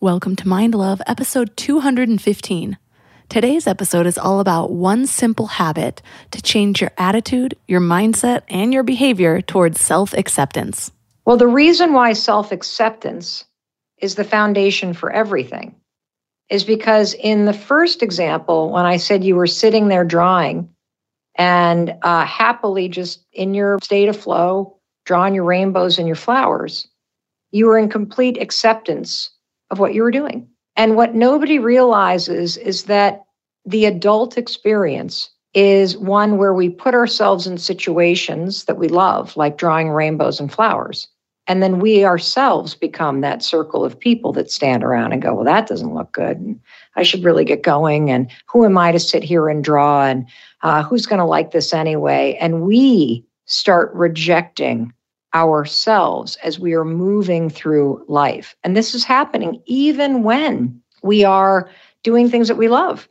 Welcome to Mind Love, episode 215. Today's episode is all about one simple habit to change your attitude, your mindset, and your behavior towards self acceptance. Well, the reason why self acceptance is the foundation for everything is because in the first example, when I said you were sitting there drawing and uh, happily just in your state of flow, drawing your rainbows and your flowers, you were in complete acceptance of what you were doing. And what nobody realizes is that the adult experience is one where we put ourselves in situations that we love, like drawing rainbows and flowers. And then we ourselves become that circle of people that stand around and go, well, that doesn't look good. And I should really get going. And who am I to sit here and draw? And uh, who's going to like this anyway? And we start rejecting ourselves as we are moving through life. And this is happening even when we are doing things that we love.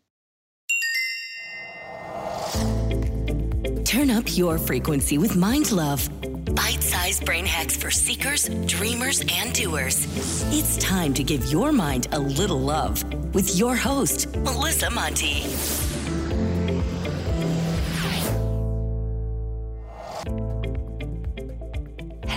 Turn up your frequency with Mind Love. Bite sized brain hacks for seekers, dreamers, and doers. It's time to give your mind a little love with your host, Melissa Monte.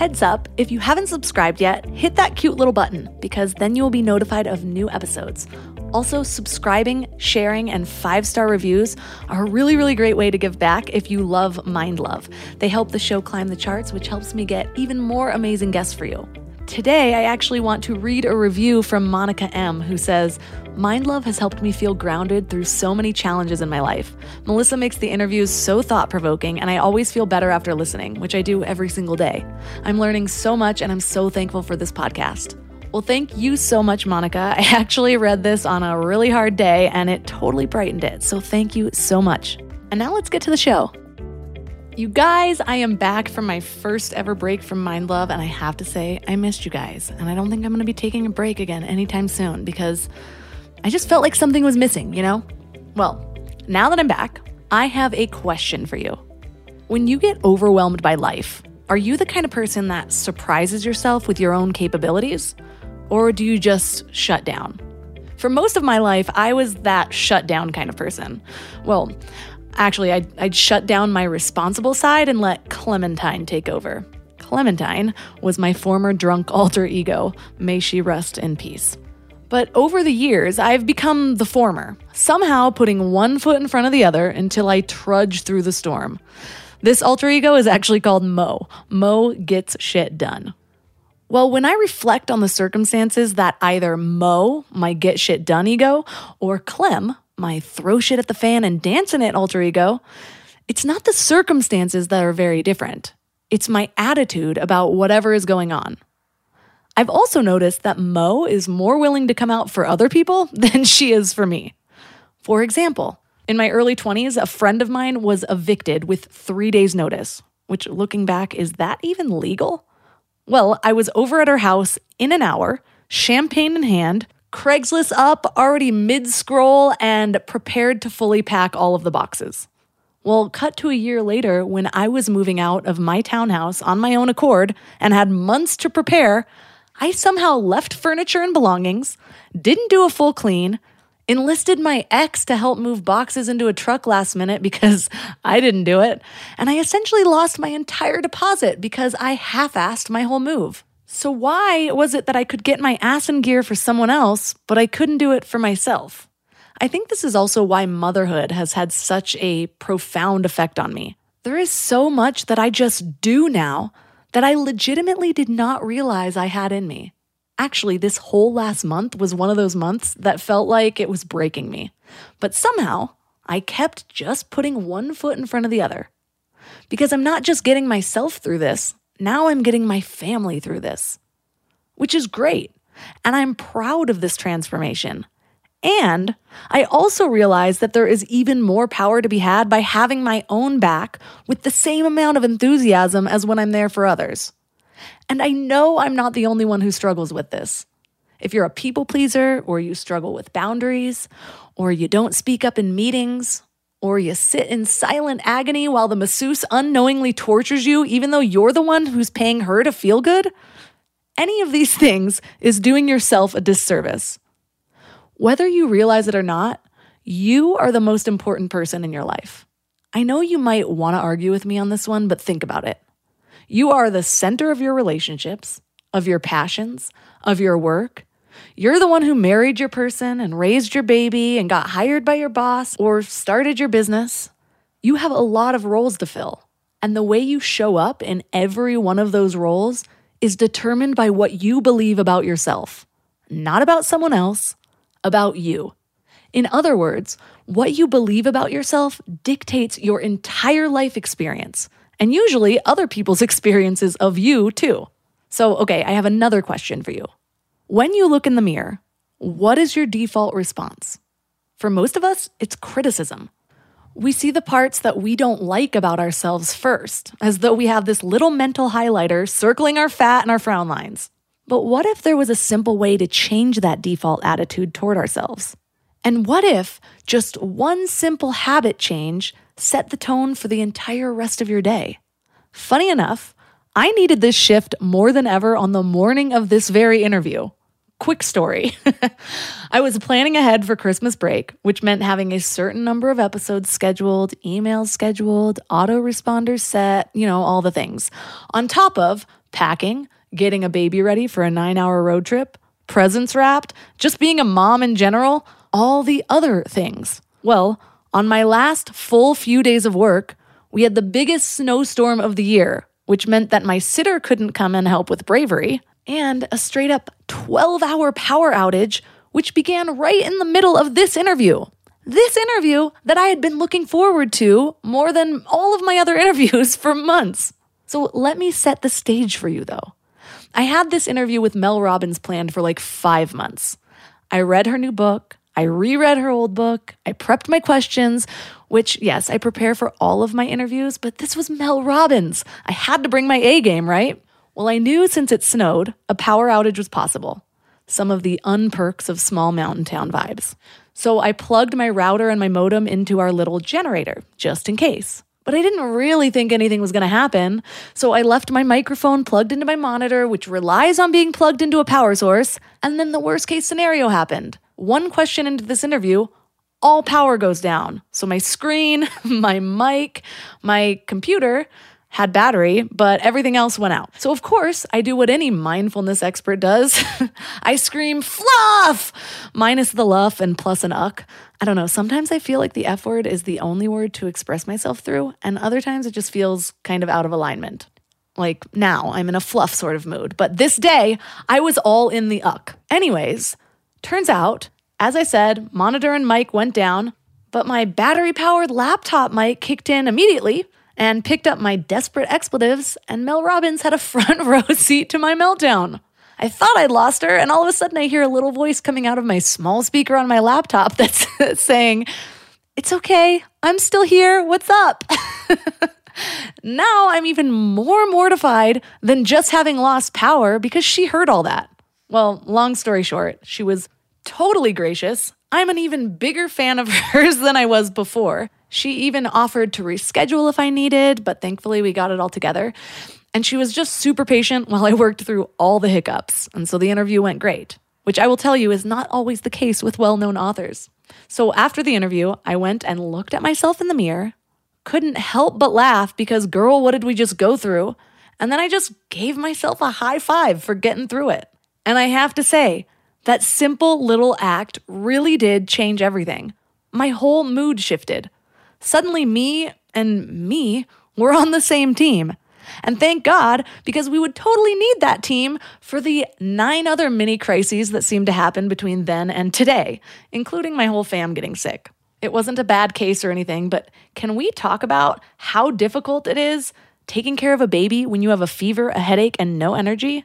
Heads up, if you haven't subscribed yet, hit that cute little button because then you will be notified of new episodes. Also, subscribing, sharing, and five star reviews are a really, really great way to give back if you love Mind Love. They help the show climb the charts, which helps me get even more amazing guests for you. Today, I actually want to read a review from Monica M., who says, Mind Love has helped me feel grounded through so many challenges in my life. Melissa makes the interviews so thought provoking, and I always feel better after listening, which I do every single day. I'm learning so much, and I'm so thankful for this podcast. Well, thank you so much, Monica. I actually read this on a really hard day, and it totally brightened it. So thank you so much. And now let's get to the show. You guys, I am back from my first ever break from Mind Love, and I have to say, I missed you guys. And I don't think I'm gonna be taking a break again anytime soon because I just felt like something was missing, you know? Well, now that I'm back, I have a question for you. When you get overwhelmed by life, are you the kind of person that surprises yourself with your own capabilities? Or do you just shut down? For most of my life, I was that shut down kind of person. Well, Actually, I'd, I'd shut down my responsible side and let Clementine take over. Clementine was my former drunk alter ego. May she rest in peace. But over the years, I've become the former, somehow putting one foot in front of the other until I trudge through the storm. This alter ego is actually called Mo. Mo gets shit done. Well, when I reflect on the circumstances that either Mo, my get shit done ego, or Clem, my throw shit at the fan and dance in it alter ego, it's not the circumstances that are very different. It's my attitude about whatever is going on. I've also noticed that Mo is more willing to come out for other people than she is for me. For example, in my early 20s, a friend of mine was evicted with three days' notice, which looking back, is that even legal? Well, I was over at her house in an hour, champagne in hand, Craigslist up, already mid scroll, and prepared to fully pack all of the boxes. Well, cut to a year later when I was moving out of my townhouse on my own accord and had months to prepare, I somehow left furniture and belongings, didn't do a full clean, enlisted my ex to help move boxes into a truck last minute because I didn't do it, and I essentially lost my entire deposit because I half assed my whole move. So, why was it that I could get my ass in gear for someone else, but I couldn't do it for myself? I think this is also why motherhood has had such a profound effect on me. There is so much that I just do now that I legitimately did not realize I had in me. Actually, this whole last month was one of those months that felt like it was breaking me. But somehow, I kept just putting one foot in front of the other. Because I'm not just getting myself through this, now I'm getting my family through this, which is great. And I'm proud of this transformation. And I also realize that there is even more power to be had by having my own back with the same amount of enthusiasm as when I'm there for others. And I know I'm not the only one who struggles with this. If you're a people pleaser, or you struggle with boundaries, or you don't speak up in meetings, or you sit in silent agony while the masseuse unknowingly tortures you, even though you're the one who's paying her to feel good, any of these things is doing yourself a disservice. Whether you realize it or not, you are the most important person in your life. I know you might want to argue with me on this one, but think about it. You are the center of your relationships, of your passions, of your work, you're the one who married your person and raised your baby and got hired by your boss or started your business. You have a lot of roles to fill. And the way you show up in every one of those roles is determined by what you believe about yourself, not about someone else, about you. In other words, what you believe about yourself dictates your entire life experience, and usually other people's experiences of you too. So, okay, I have another question for you. When you look in the mirror, what is your default response? For most of us, it's criticism. We see the parts that we don't like about ourselves first, as though we have this little mental highlighter circling our fat and our frown lines. But what if there was a simple way to change that default attitude toward ourselves? And what if just one simple habit change set the tone for the entire rest of your day? Funny enough, I needed this shift more than ever on the morning of this very interview. Quick story. I was planning ahead for Christmas break, which meant having a certain number of episodes scheduled, emails scheduled, autoresponders set, you know, all the things. On top of packing, getting a baby ready for a nine hour road trip, presents wrapped, just being a mom in general, all the other things. Well, on my last full few days of work, we had the biggest snowstorm of the year, which meant that my sitter couldn't come and help with bravery and a straight up 12 hour power outage, which began right in the middle of this interview. This interview that I had been looking forward to more than all of my other interviews for months. So let me set the stage for you though. I had this interview with Mel Robbins planned for like five months. I read her new book, I reread her old book, I prepped my questions, which, yes, I prepare for all of my interviews, but this was Mel Robbins. I had to bring my A game, right? Well, I knew since it snowed, a power outage was possible. Some of the unperks of small mountain town vibes. So I plugged my router and my modem into our little generator, just in case. But I didn't really think anything was going to happen, so I left my microphone plugged into my monitor, which relies on being plugged into a power source, and then the worst case scenario happened. One question into this interview, all power goes down. So my screen, my mic, my computer, had battery, but everything else went out. So, of course, I do what any mindfulness expert does I scream, fluff, minus the luff and plus an uck. I don't know. Sometimes I feel like the F word is the only word to express myself through, and other times it just feels kind of out of alignment. Like now, I'm in a fluff sort of mood, but this day, I was all in the uck. Anyways, turns out, as I said, monitor and mic went down, but my battery powered laptop mic kicked in immediately and picked up my desperate expletives, and Mel Robbins had a front row seat to my meltdown. I thought I'd lost her, and all of a sudden I hear a little voice coming out of my small speaker on my laptop that's saying, It's okay, I'm still here, what's up? now I'm even more mortified than just having lost power because she heard all that. Well, long story short, she was totally gracious. I'm an even bigger fan of hers than I was before. She even offered to reschedule if I needed, but thankfully we got it all together. And she was just super patient while I worked through all the hiccups. And so the interview went great, which I will tell you is not always the case with well known authors. So after the interview, I went and looked at myself in the mirror, couldn't help but laugh because, girl, what did we just go through? And then I just gave myself a high five for getting through it. And I have to say, that simple little act really did change everything. My whole mood shifted. Suddenly, me and me were on the same team. And thank God, because we would totally need that team for the nine other mini crises that seemed to happen between then and today, including my whole fam getting sick. It wasn't a bad case or anything, but can we talk about how difficult it is taking care of a baby when you have a fever, a headache, and no energy?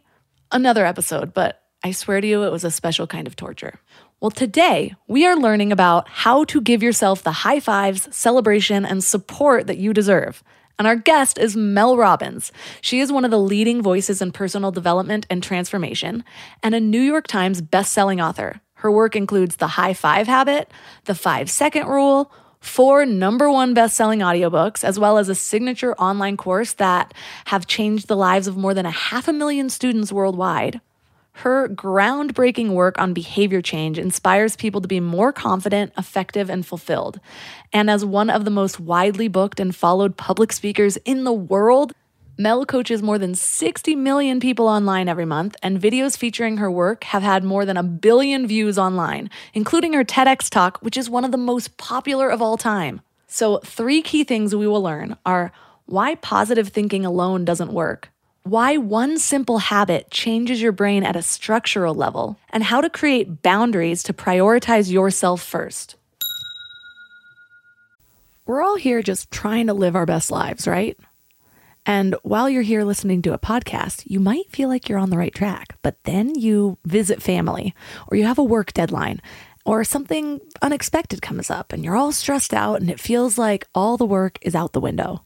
Another episode, but I swear to you, it was a special kind of torture. Well, today we are learning about how to give yourself the high fives, celebration, and support that you deserve. And our guest is Mel Robbins. She is one of the leading voices in personal development and transformation, and a New York Times best-selling author. Her work includes The High Five Habit, The Five Second Rule, four number one best-selling audiobooks, as well as a signature online course that have changed the lives of more than a half a million students worldwide. Her groundbreaking work on behavior change inspires people to be more confident, effective, and fulfilled. And as one of the most widely booked and followed public speakers in the world, Mel coaches more than 60 million people online every month, and videos featuring her work have had more than a billion views online, including her TEDx talk, which is one of the most popular of all time. So, three key things we will learn are why positive thinking alone doesn't work, why one simple habit changes your brain at a structural level, and how to create boundaries to prioritize yourself first. We're all here just trying to live our best lives, right? And while you're here listening to a podcast, you might feel like you're on the right track, but then you visit family or you have a work deadline or something unexpected comes up and you're all stressed out and it feels like all the work is out the window.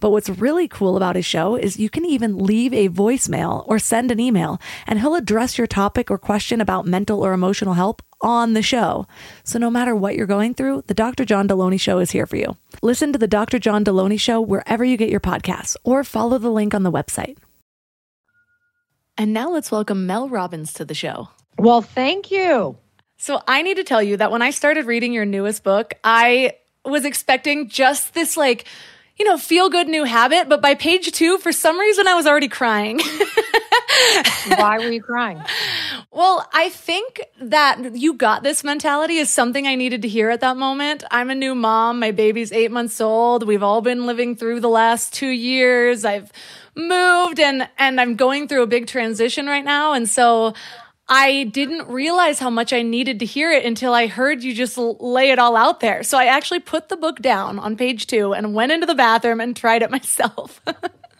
But what's really cool about his show is you can even leave a voicemail or send an email, and he'll address your topic or question about mental or emotional help on the show. So no matter what you're going through, the Dr. John Delony Show is here for you. Listen to the Dr. John Delony Show wherever you get your podcasts or follow the link on the website. And now let's welcome Mel Robbins to the show. Well, thank you. So I need to tell you that when I started reading your newest book, I was expecting just this like you know, feel good new habit. But by page two, for some reason, I was already crying. Why were you crying? Well, I think that you got this mentality is something I needed to hear at that moment. I'm a new mom. My baby's eight months old. We've all been living through the last two years. I've moved and, and I'm going through a big transition right now. And so I didn't realize how much I needed to hear it until I heard you just lay it all out there. So I actually put the book down on page two and went into the bathroom and tried it myself.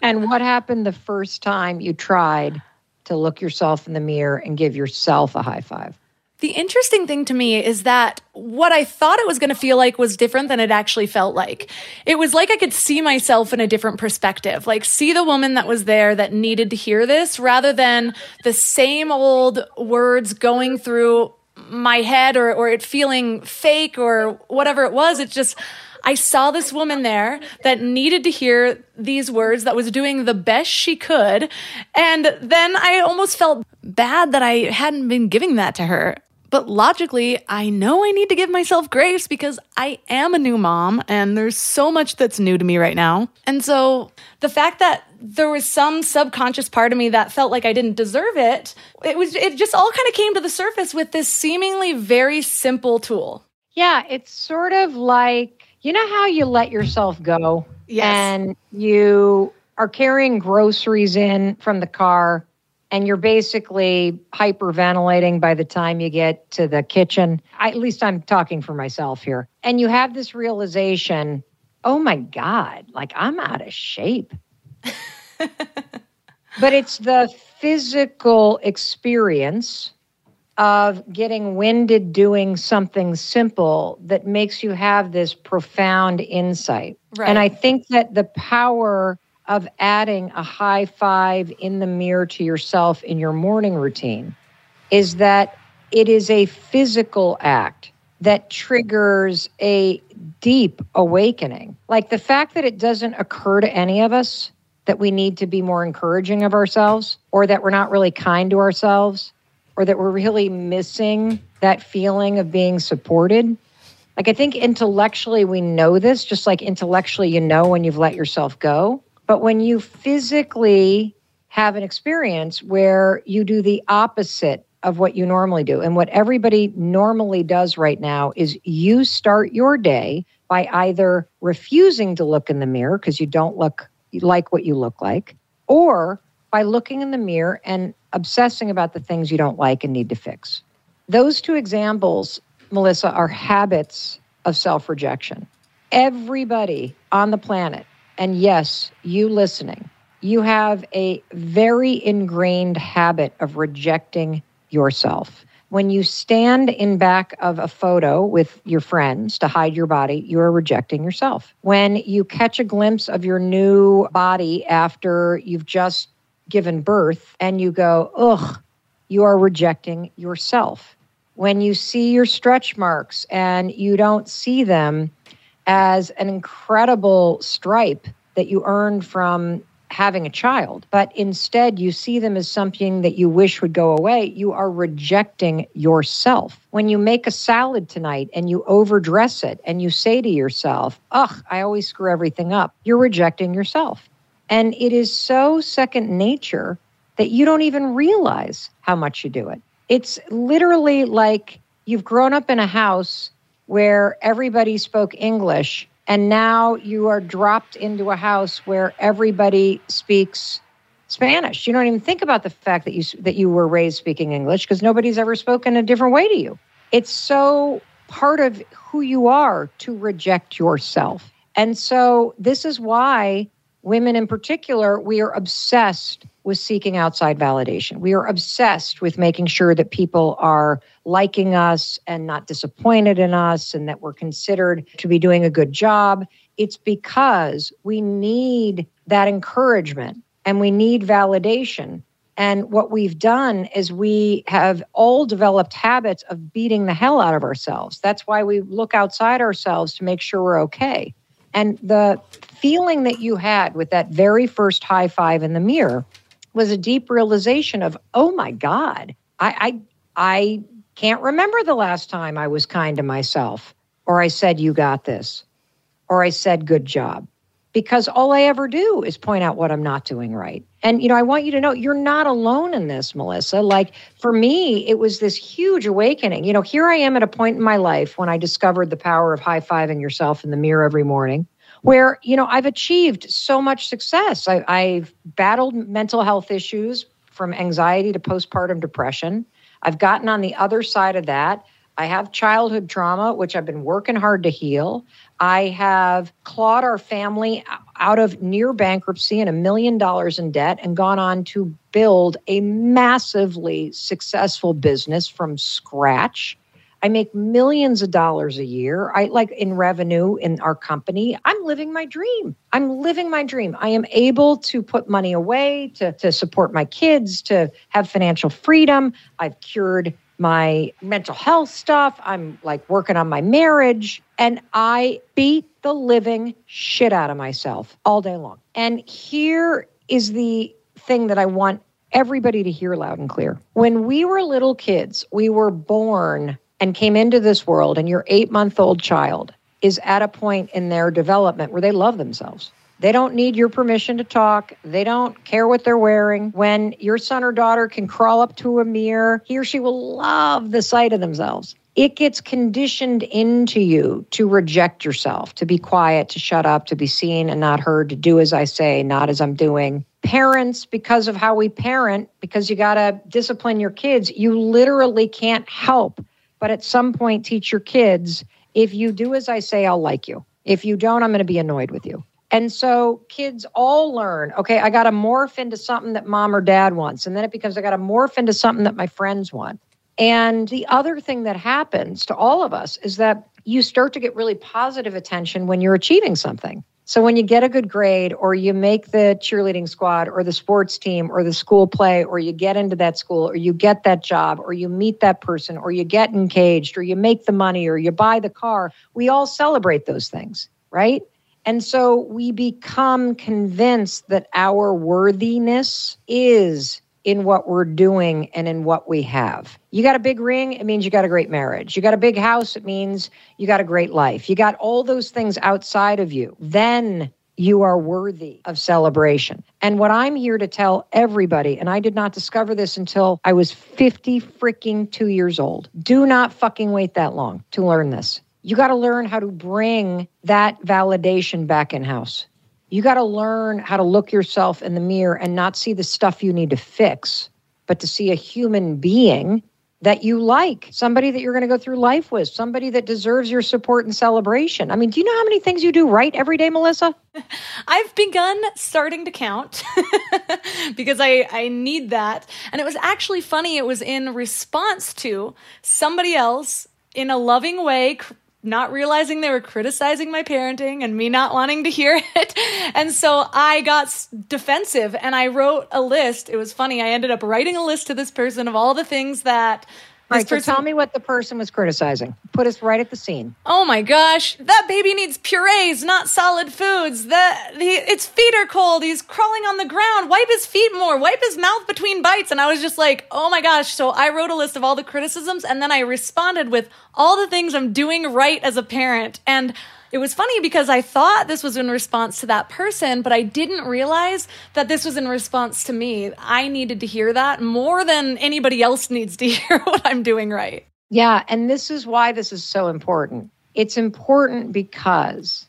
and what happened the first time you tried to look yourself in the mirror and give yourself a high five? The interesting thing to me is that what I thought it was going to feel like was different than it actually felt like. It was like I could see myself in a different perspective, like see the woman that was there that needed to hear this rather than the same old words going through my head or, or it feeling fake or whatever it was. It's just, I saw this woman there that needed to hear these words, that was doing the best she could. And then I almost felt bad that I hadn't been giving that to her. But logically, I know I need to give myself grace because I am a new mom and there's so much that's new to me right now. And so the fact that there was some subconscious part of me that felt like I didn't deserve it, it was it just all kind of came to the surface with this seemingly very simple tool. Yeah, it's sort of like you know how you let yourself go? Yes. And you are carrying groceries in from the car and you're basically hyperventilating by the time you get to the kitchen. I, at least I'm talking for myself here. And you have this realization oh my God, like I'm out of shape. but it's the physical experience of getting winded doing something simple that makes you have this profound insight. Right. And I think that the power of adding a high five in the mirror to yourself in your morning routine is that it is a physical act that triggers a deep awakening. Like the fact that it doesn't occur to any of us that we need to be more encouraging of ourselves or that we're not really kind to ourselves or that we're really missing that feeling of being supported. Like, I think intellectually we know this, just like intellectually you know when you've let yourself go. But when you physically have an experience where you do the opposite of what you normally do. And what everybody normally does right now is you start your day by either refusing to look in the mirror because you don't look like what you look like, or by looking in the mirror and obsessing about the things you don't like and need to fix. Those two examples, Melissa, are habits of self rejection. Everybody on the planet, and yes, you listening, you have a very ingrained habit of rejecting yourself. When you stand in back of a photo with your friends to hide your body, you are rejecting yourself. When you catch a glimpse of your new body after you've just given birth and you go, ugh, you are rejecting yourself. When you see your stretch marks and you don't see them as an incredible stripe that you earned from having a child, but instead you see them as something that you wish would go away, you are rejecting yourself. When you make a salad tonight and you overdress it and you say to yourself, ugh, I always screw everything up, you're rejecting yourself. And it is so second nature that you don't even realize how much you do it. It's literally like you've grown up in a house where everybody spoke English and now you are dropped into a house where everybody speaks Spanish. You don't even think about the fact that you that you were raised speaking English because nobody's ever spoken a different way to you. It's so part of who you are to reject yourself. And so this is why women in particular, we are obsessed with seeking outside validation. We are obsessed with making sure that people are liking us and not disappointed in us and that we're considered to be doing a good job. It's because we need that encouragement and we need validation. And what we've done is we have all developed habits of beating the hell out of ourselves. That's why we look outside ourselves to make sure we're okay. And the feeling that you had with that very first high five in the mirror was a deep realization of, oh my God, I, I, I can't remember the last time I was kind to myself, or I said, you got this, or I said, good job. Because all I ever do is point out what I'm not doing right. And, you know, I want you to know you're not alone in this, Melissa. Like for me, it was this huge awakening. You know, here I am at a point in my life when I discovered the power of high fiving yourself in the mirror every morning where you know I've achieved so much success. I, I've battled mental health issues from anxiety to postpartum depression. I've gotten on the other side of that. I have childhood trauma, which I've been working hard to heal. I have clawed our family out of near bankruptcy and a million dollars in debt and gone on to build a massively successful business from scratch. I make millions of dollars a year. I like in revenue in our company. I'm living my dream. I'm living my dream. I am able to put money away to, to support my kids, to have financial freedom. I've cured my mental health stuff. I'm like working on my marriage. And I beat the living shit out of myself all day long. And here is the thing that I want everybody to hear loud and clear. When we were little kids, we were born and came into this world, and your eight month old child is at a point in their development where they love themselves. They don't need your permission to talk. They don't care what they're wearing. When your son or daughter can crawl up to a mirror, he or she will love the sight of themselves. It gets conditioned into you to reject yourself, to be quiet, to shut up, to be seen and not heard, to do as I say, not as I'm doing. Parents, because of how we parent, because you got to discipline your kids, you literally can't help but at some point teach your kids if you do as I say, I'll like you. If you don't, I'm going to be annoyed with you. And so kids all learn, okay, I got to morph into something that mom or dad wants. And then it becomes, I got to morph into something that my friends want. And the other thing that happens to all of us is that you start to get really positive attention when you're achieving something. So when you get a good grade or you make the cheerleading squad or the sports team or the school play or you get into that school or you get that job or you meet that person or you get engaged or you make the money or you buy the car, we all celebrate those things, right? And so we become convinced that our worthiness is in what we're doing and in what we have. You got a big ring, it means you got a great marriage. You got a big house, it means you got a great life. You got all those things outside of you. Then you are worthy of celebration. And what I'm here to tell everybody, and I did not discover this until I was 50 freaking two years old. Do not fucking wait that long to learn this. You got to learn how to bring that validation back in house. You got to learn how to look yourself in the mirror and not see the stuff you need to fix, but to see a human being that you like, somebody that you're going to go through life with, somebody that deserves your support and celebration. I mean, do you know how many things you do right every day, Melissa? I've begun starting to count because I, I need that. And it was actually funny. It was in response to somebody else in a loving way not realizing they were criticizing my parenting and me not wanting to hear it. And so I got defensive and I wrote a list. It was funny. I ended up writing a list to this person of all the things that right, so tell me what the person was criticizing. Put us right at the scene. Oh my gosh, that baby needs purees, not solid foods. That the, its feet are cold. He's crawling on the ground. Wipe his feet more. Wipe his mouth between bites. And I was just like, oh my gosh. So I wrote a list of all the criticisms, and then I responded with all the things I'm doing right as a parent. And it was funny because I thought this was in response to that person, but I didn't realize that this was in response to me. I needed to hear that more than anybody else needs to hear what I'm doing right. Yeah. And this is why this is so important. It's important because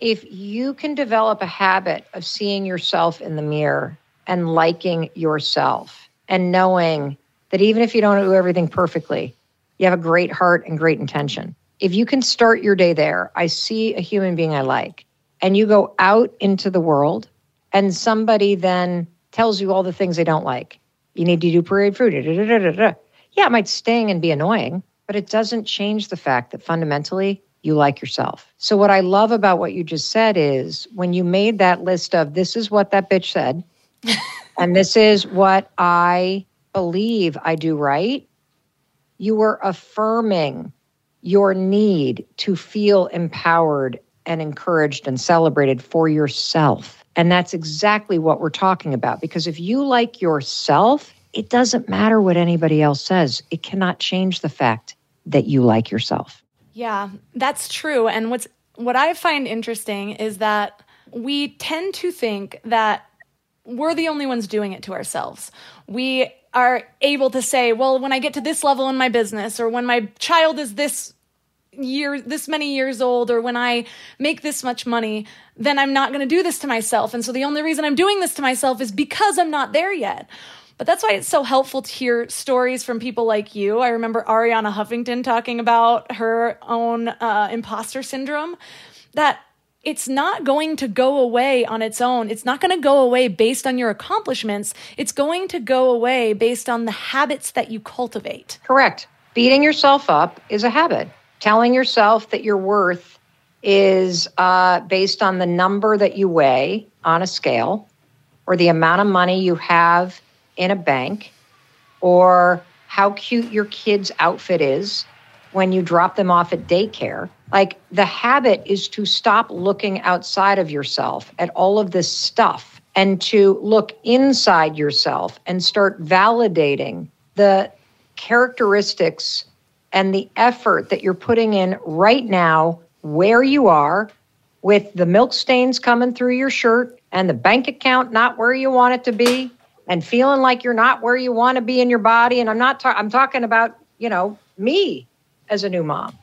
if you can develop a habit of seeing yourself in the mirror and liking yourself and knowing that even if you don't do everything perfectly, you have a great heart and great intention if you can start your day there, I see a human being I like, and you go out into the world, and somebody then tells you all the things they don't like. You need to do puree food. Yeah, it might sting and be annoying, but it doesn't change the fact that fundamentally you like yourself. So, what I love about what you just said is when you made that list of this is what that bitch said, and this is what I believe I do right, you were affirming your need to feel empowered and encouraged and celebrated for yourself. And that's exactly what we're talking about. Because if you like yourself, it doesn't matter what anybody else says, it cannot change the fact that you like yourself. Yeah, that's true. And what's what I find interesting is that we tend to think that we're the only ones doing it to ourselves. We are able to say, well, when I get to this level in my business, or when my child is this year this many years old or when I make this much money, then I'm not going to do this to myself. And so the only reason I'm doing this to myself is because I'm not there yet. But that's why it's so helpful to hear stories from people like you. I remember Arianna Huffington talking about her own uh, imposter syndrome, that it's not going to go away on its own. It's not going to go away based on your accomplishments. It's going to go away based on the habits that you cultivate. Correct. Beating yourself up is a habit telling yourself that your worth is uh, based on the number that you weigh on a scale or the amount of money you have in a bank or how cute your kid's outfit is when you drop them off at daycare. Like the habit is to stop looking outside of yourself at all of this stuff and to look inside yourself and start validating the characteristics and the effort that you're putting in right now, where you are, with the milk stains coming through your shirt and the bank account not where you want it to be, and feeling like you're not where you want to be in your body. And I'm not, ta- I'm talking about, you know, me as a new mom.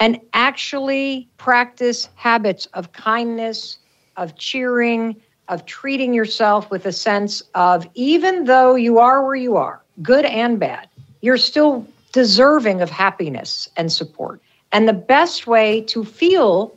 And actually practice habits of kindness, of cheering, of treating yourself with a sense of even though you are where you are, good and bad, you're still deserving of happiness and support. And the best way to feel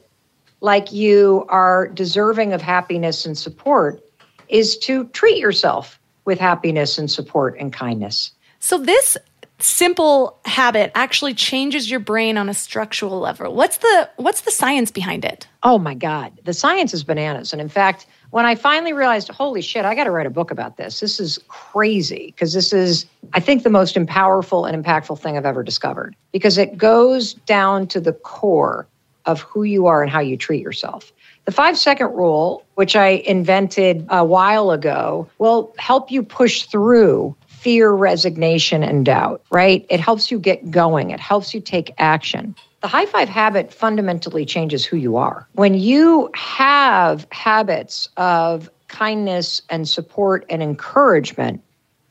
like you are deserving of happiness and support is to treat yourself with happiness and support and kindness. So, this simple habit actually changes your brain on a structural level. What's the what's the science behind it? Oh my god, the science is bananas. And in fact, when I finally realized, holy shit, I got to write a book about this. This is crazy because this is, I think, the most powerful and impactful thing I've ever discovered because it goes down to the core of who you are and how you treat yourself. The five second rule, which I invented a while ago, will help you push through fear, resignation, and doubt, right? It helps you get going, it helps you take action. The high five habit fundamentally changes who you are. When you have habits of kindness and support and encouragement,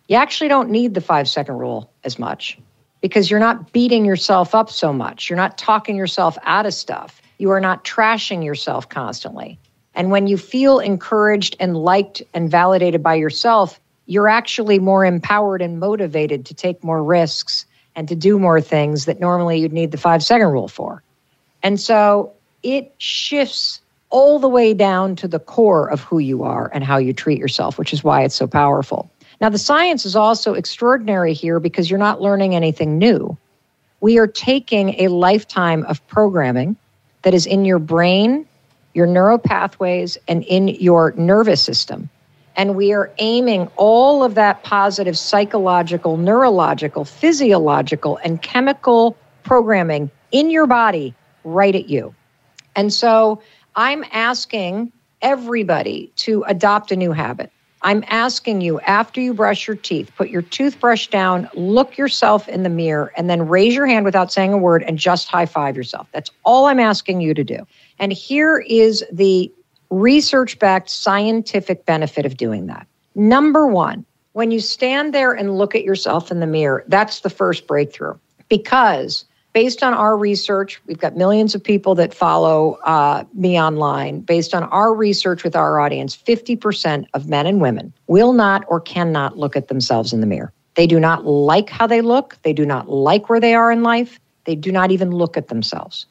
you actually don't need the five second rule as much because you're not beating yourself up so much. You're not talking yourself out of stuff. You are not trashing yourself constantly. And when you feel encouraged and liked and validated by yourself, you're actually more empowered and motivated to take more risks and to do more things that normally you'd need the five second rule for. And so it shifts all the way down to the core of who you are and how you treat yourself, which is why it's so powerful. Now, the science is also extraordinary here because you're not learning anything new. We are taking a lifetime of programming that is in your brain, your neural pathways, and in your nervous system. And we are aiming all of that positive psychological, neurological, physiological, and chemical programming in your body right at you. And so I'm asking everybody to adopt a new habit. I'm asking you after you brush your teeth, put your toothbrush down, look yourself in the mirror, and then raise your hand without saying a word and just high five yourself. That's all I'm asking you to do. And here is the research backed scientific benefit of doing that. Number one, when you stand there and look at yourself in the mirror, that's the first breakthrough. Because based on our research, we've got millions of people that follow uh, me online. Based on our research with our audience, 50% of men and women will not or cannot look at themselves in the mirror. They do not like how they look, they do not like where they are in life, they do not even look at themselves.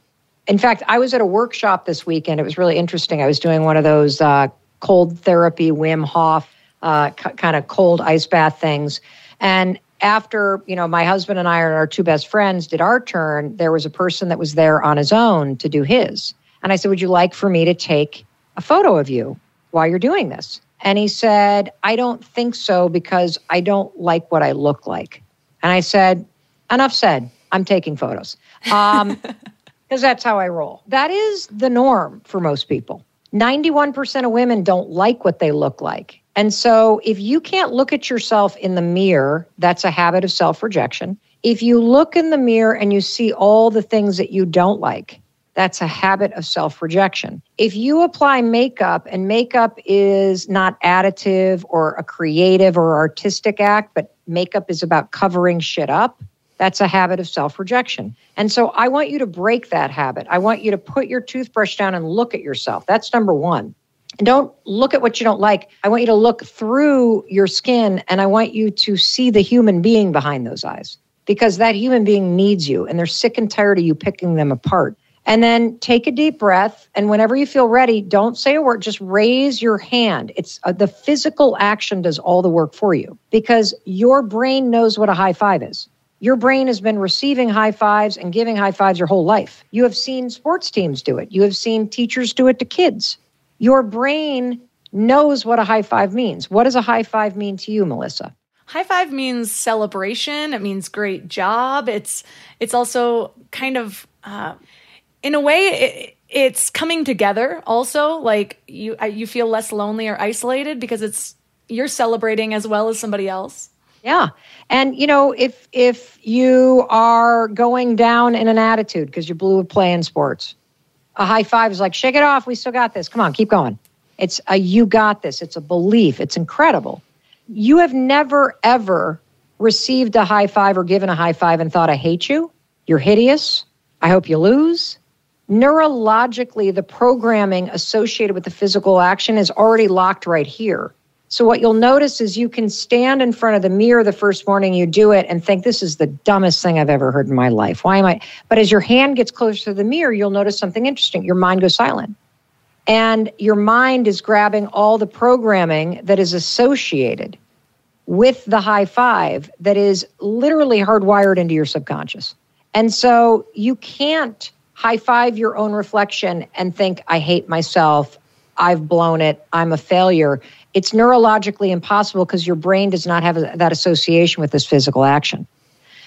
In fact, I was at a workshop this weekend. It was really interesting. I was doing one of those uh, cold therapy, Wim Hof uh, c- kind of cold ice bath things. And after, you know, my husband and I and our two best friends did our turn, there was a person that was there on his own to do his. And I said, Would you like for me to take a photo of you while you're doing this? And he said, I don't think so because I don't like what I look like. And I said, Enough said. I'm taking photos. Um, because that's how I roll. That is the norm for most people. 91% of women don't like what they look like. And so if you can't look at yourself in the mirror, that's a habit of self rejection. If you look in the mirror and you see all the things that you don't like, that's a habit of self rejection. If you apply makeup and makeup is not additive or a creative or artistic act, but makeup is about covering shit up, that's a habit of self rejection. And so I want you to break that habit. I want you to put your toothbrush down and look at yourself. That's number one. And don't look at what you don't like. I want you to look through your skin and I want you to see the human being behind those eyes because that human being needs you and they're sick and tired of you picking them apart. And then take a deep breath. And whenever you feel ready, don't say a word, just raise your hand. It's uh, the physical action does all the work for you because your brain knows what a high five is. Your brain has been receiving high fives and giving high fives your whole life. You have seen sports teams do it, you have seen teachers do it to kids. Your brain knows what a high five means. What does a high five mean to you, Melissa? High five means celebration. It means great job. It's it's also kind of, uh, in a way, it, it's coming together. Also, like you you feel less lonely or isolated because it's you're celebrating as well as somebody else. Yeah. And you know, if if you are going down in an attitude because you blew a play in sports, a high five is like, shake it off, we still got this. Come on, keep going. It's a you got this. It's a belief. It's incredible. You have never ever received a high five or given a high five and thought, I hate you. You're hideous. I hope you lose. Neurologically, the programming associated with the physical action is already locked right here. So what you'll notice is you can stand in front of the mirror the first morning you do it and think this is the dumbest thing I've ever heard in my life. Why am I? But as your hand gets closer to the mirror, you'll notice something interesting. Your mind goes silent. And your mind is grabbing all the programming that is associated with the high five that is literally hardwired into your subconscious. And so you can't high five your own reflection and think, I hate myself. I've blown it. I'm a failure it's neurologically impossible because your brain does not have a, that association with this physical action.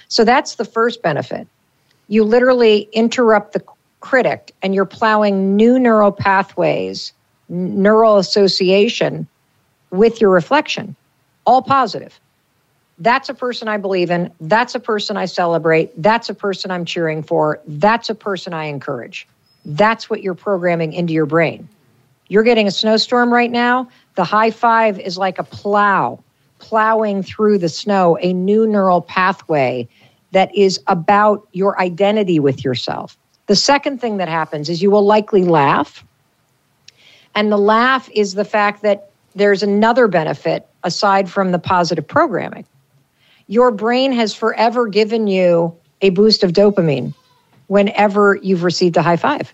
So that's the first benefit. You literally interrupt the critic and you're plowing new neural pathways, neural association with your reflection, all positive. That's a person I believe in. That's a person I celebrate. That's a person I'm cheering for. That's a person I encourage. That's what you're programming into your brain. You're getting a snowstorm right now. The high five is like a plow plowing through the snow, a new neural pathway that is about your identity with yourself. The second thing that happens is you will likely laugh. And the laugh is the fact that there's another benefit aside from the positive programming. Your brain has forever given you a boost of dopamine whenever you've received a high five.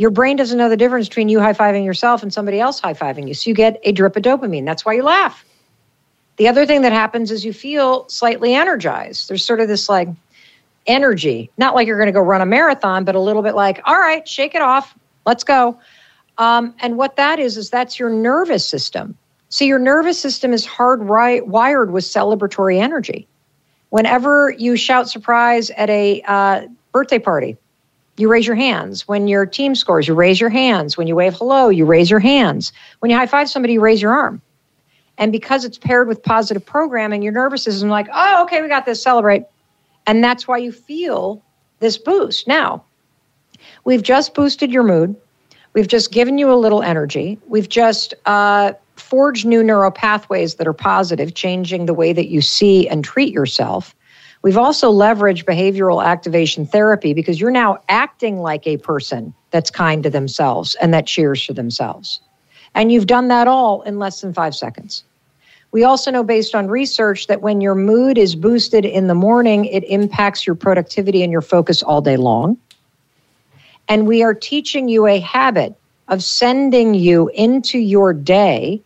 Your brain doesn't know the difference between you high fiving yourself and somebody else high fiving you. So you get a drip of dopamine. That's why you laugh. The other thing that happens is you feel slightly energized. There's sort of this like energy, not like you're going to go run a marathon, but a little bit like, all right, shake it off, let's go. Um, and what that is, is that's your nervous system. So your nervous system is hardwired with celebratory energy. Whenever you shout surprise at a uh, birthday party, you raise your hands. When your team scores, you raise your hands. When you wave hello, you raise your hands. When you high five somebody, you raise your arm. And because it's paired with positive programming, your nervous system like, oh, okay, we got this, celebrate. And that's why you feel this boost. Now, we've just boosted your mood. We've just given you a little energy. We've just uh, forged new neural pathways that are positive, changing the way that you see and treat yourself. We've also leveraged behavioral activation therapy because you're now acting like a person that's kind to themselves and that cheers for themselves. And you've done that all in less than five seconds. We also know based on research that when your mood is boosted in the morning, it impacts your productivity and your focus all day long. And we are teaching you a habit of sending you into your day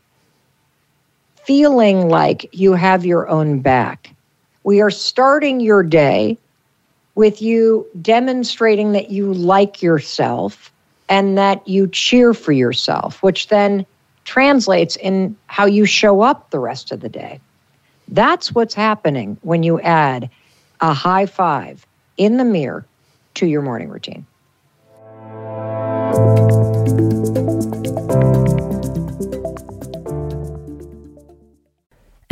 feeling like you have your own back. We are starting your day with you demonstrating that you like yourself and that you cheer for yourself, which then translates in how you show up the rest of the day. That's what's happening when you add a high five in the mirror to your morning routine.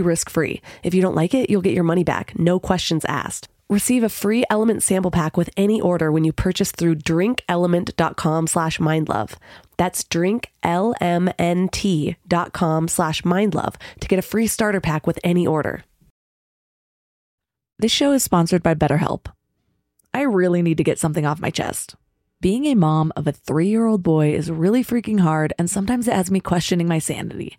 risk free. If you don't like it, you'll get your money back, no questions asked. Receive a free LMNT sample pack with any order when you purchase through drinklmnt.com slash mindlove. That's drinklmnt.com slash mindlove to get a free starter pack with any order. This show is sponsored by BetterHelp. I really need to get something off my chest. Being a mom of a three year old boy is really freaking hard, and sometimes it has me questioning my sanity.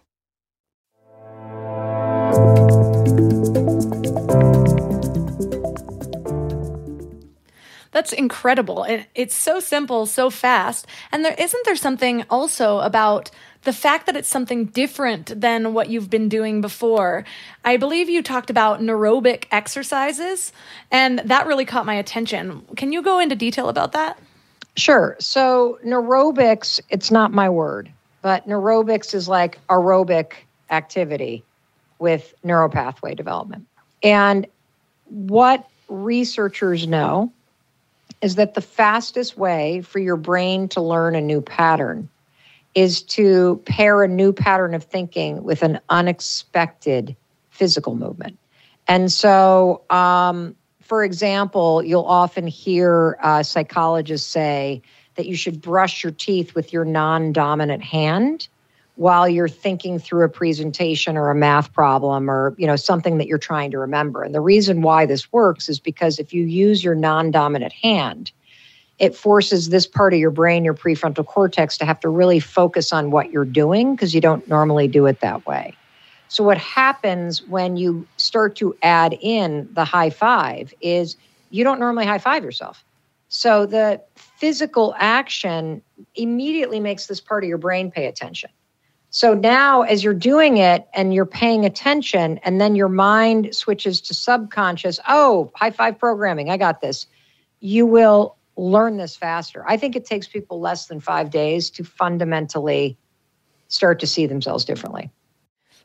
That's incredible. And it's so simple, so fast. And there isn't there something also about the fact that it's something different than what you've been doing before. I believe you talked about neurobic exercises, and that really caught my attention. Can you go into detail about that? Sure. So, neurobics, it's not my word, but neurobics is like aerobic activity with neuropathway development. And what researchers know is that the fastest way for your brain to learn a new pattern is to pair a new pattern of thinking with an unexpected physical movement. And so, um, for example, you'll often hear uh, psychologists say that you should brush your teeth with your non dominant hand while you're thinking through a presentation or a math problem or you know something that you're trying to remember. And the reason why this works is because if you use your non-dominant hand it forces this part of your brain your prefrontal cortex to have to really focus on what you're doing because you don't normally do it that way. So what happens when you start to add in the high five is you don't normally high five yourself. So the physical action immediately makes this part of your brain pay attention so now, as you're doing it and you're paying attention, and then your mind switches to subconscious, oh, high five programming, I got this, you will learn this faster. I think it takes people less than five days to fundamentally start to see themselves differently.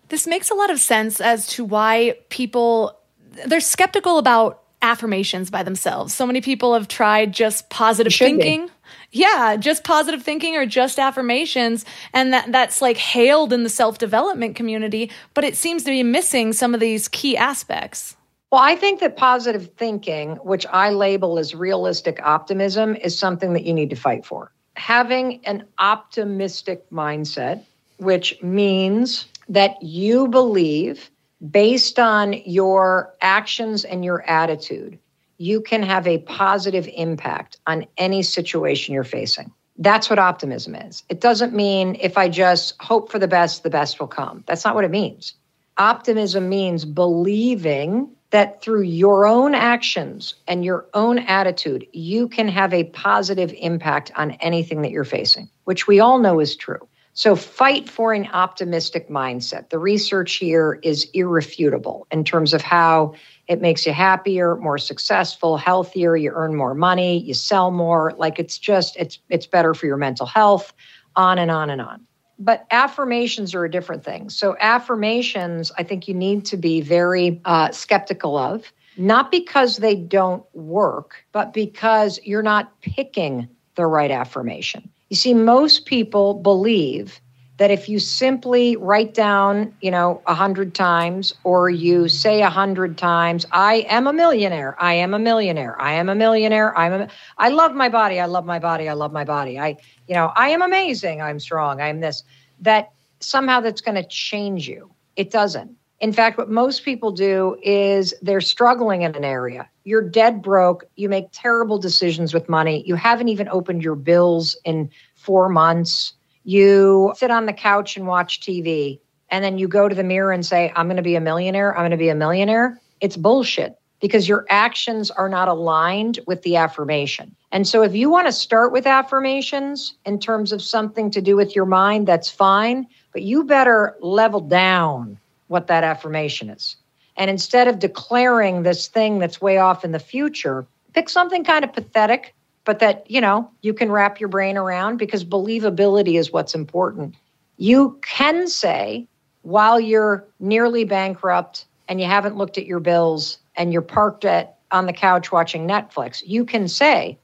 This makes a lot of sense as to why people they're skeptical about affirmations by themselves. So many people have tried just positive thinking. Be. Yeah, just positive thinking or just affirmations and that that's like hailed in the self-development community, but it seems to be missing some of these key aspects. Well, I think that positive thinking, which I label as realistic optimism, is something that you need to fight for. Having an optimistic mindset, which means that you believe based on your actions and your attitude, you can have a positive impact on any situation you're facing. That's what optimism is. It doesn't mean if I just hope for the best, the best will come. That's not what it means. Optimism means believing that through your own actions and your own attitude, you can have a positive impact on anything that you're facing, which we all know is true. So fight for an optimistic mindset. The research here is irrefutable in terms of how it makes you happier, more successful, healthier, you earn more money, you sell more, like it's just it's it's better for your mental health, on and on and on. But affirmations are a different thing. So affirmations, I think you need to be very uh, skeptical of, not because they don't work, but because you're not picking the right affirmation. You see, most people believe that if you simply write down, you know, a hundred times or you say a hundred times, I am a millionaire, I am a millionaire, I am a millionaire, I'm a, I love my body, I love my body, I love my body. I, you know, I am amazing, I'm strong, I am this, that somehow that's going to change you. It doesn't. In fact, what most people do is they're struggling in an area. You're dead broke. You make terrible decisions with money. You haven't even opened your bills in four months. You sit on the couch and watch TV, and then you go to the mirror and say, I'm going to be a millionaire. I'm going to be a millionaire. It's bullshit because your actions are not aligned with the affirmation. And so, if you want to start with affirmations in terms of something to do with your mind, that's fine, but you better level down what that affirmation is. And instead of declaring this thing that's way off in the future, pick something kind of pathetic but that, you know, you can wrap your brain around because believability is what's important. You can say, while you're nearly bankrupt and you haven't looked at your bills and you're parked at on the couch watching Netflix, you can say,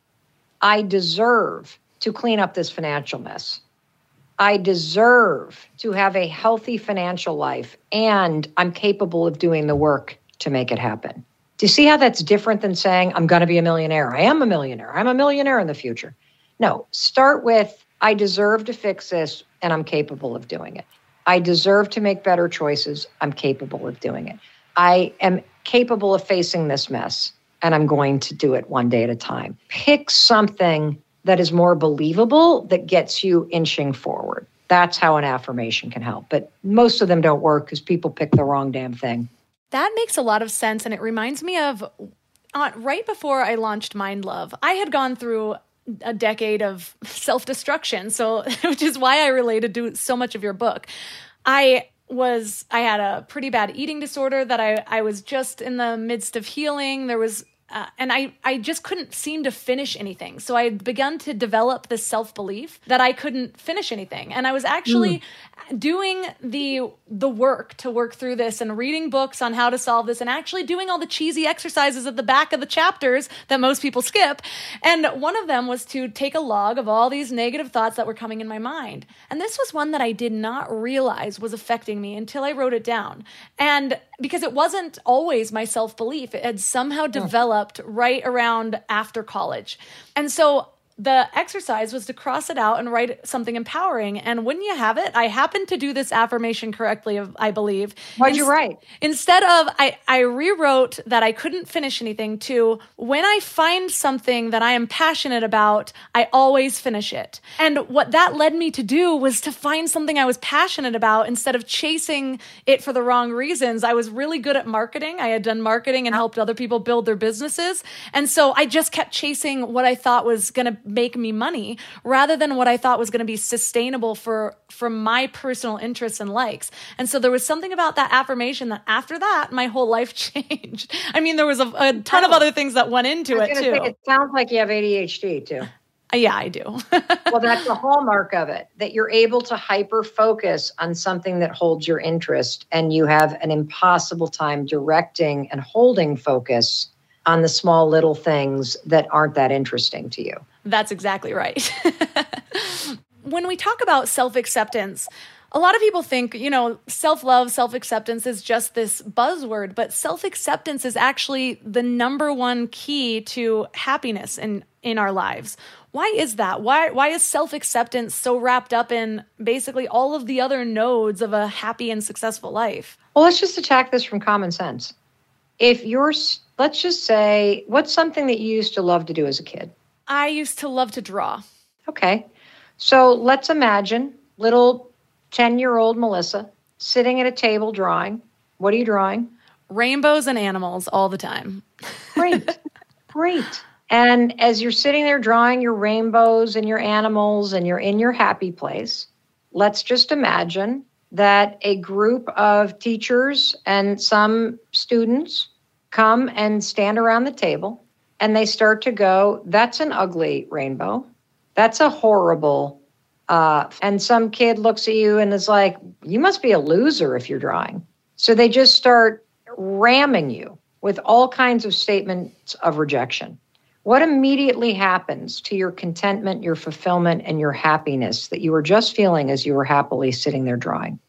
I deserve to clean up this financial mess. I deserve to have a healthy financial life and I'm capable of doing the work to make it happen. Do you see how that's different than saying, I'm going to be a millionaire? I am a millionaire. I'm a millionaire in the future. No, start with, I deserve to fix this and I'm capable of doing it. I deserve to make better choices. I'm capable of doing it. I am capable of facing this mess and I'm going to do it one day at a time. Pick something that is more believable that gets you inching forward. That's how an affirmation can help. But most of them don't work because people pick the wrong damn thing. That makes a lot of sense. And it reminds me of uh, right before I launched Mind Love, I had gone through a decade of self destruction. So, which is why I related to so much of your book. I was I had a pretty bad eating disorder that I I was just in the midst of healing. There was uh, and I, I just couldn't seem to finish anything. So I had begun to develop this self belief that I couldn't finish anything. And I was actually mm. doing the the work to work through this and reading books on how to solve this and actually doing all the cheesy exercises at the back of the chapters that most people skip. And one of them was to take a log of all these negative thoughts that were coming in my mind. And this was one that I did not realize was affecting me until I wrote it down. And because it wasn't always my self belief, it had somehow developed right around after college. And so the exercise was to cross it out and write something empowering. And wouldn't you have it? I happened to do this affirmation correctly, I believe. What'd you write? Instead of, I, I rewrote that I couldn't finish anything to when I find something that I am passionate about, I always finish it. And what that led me to do was to find something I was passionate about instead of chasing it for the wrong reasons. I was really good at marketing. I had done marketing and helped other people build their businesses. And so I just kept chasing what I thought was going to make me money rather than what I thought was going to be sustainable for for my personal interests and likes. And so there was something about that affirmation that after that my whole life changed. I mean there was a, a ton oh. of other things that went into it too. Say, it sounds like you have ADHD too. Uh, yeah, I do. well, that's the hallmark of it that you're able to hyper focus on something that holds your interest and you have an impossible time directing and holding focus on the small little things that aren't that interesting to you. That's exactly right. when we talk about self acceptance, a lot of people think, you know, self love, self acceptance is just this buzzword, but self acceptance is actually the number one key to happiness in, in our lives. Why is that? Why, why is self acceptance so wrapped up in basically all of the other nodes of a happy and successful life? Well, let's just attack this from common sense. If you're, let's just say, what's something that you used to love to do as a kid? I used to love to draw. Okay. So let's imagine little 10 year old Melissa sitting at a table drawing. What are you drawing? Rainbows and animals all the time. Great. Great. And as you're sitting there drawing your rainbows and your animals and you're in your happy place, let's just imagine that a group of teachers and some students come and stand around the table and they start to go, that's an ugly rainbow. That's a horrible. Uh, and some kid looks at you and is like, you must be a loser if you're drawing. So they just start ramming you with all kinds of statements of rejection. What immediately happens to your contentment, your fulfillment, and your happiness that you were just feeling as you were happily sitting there drawing?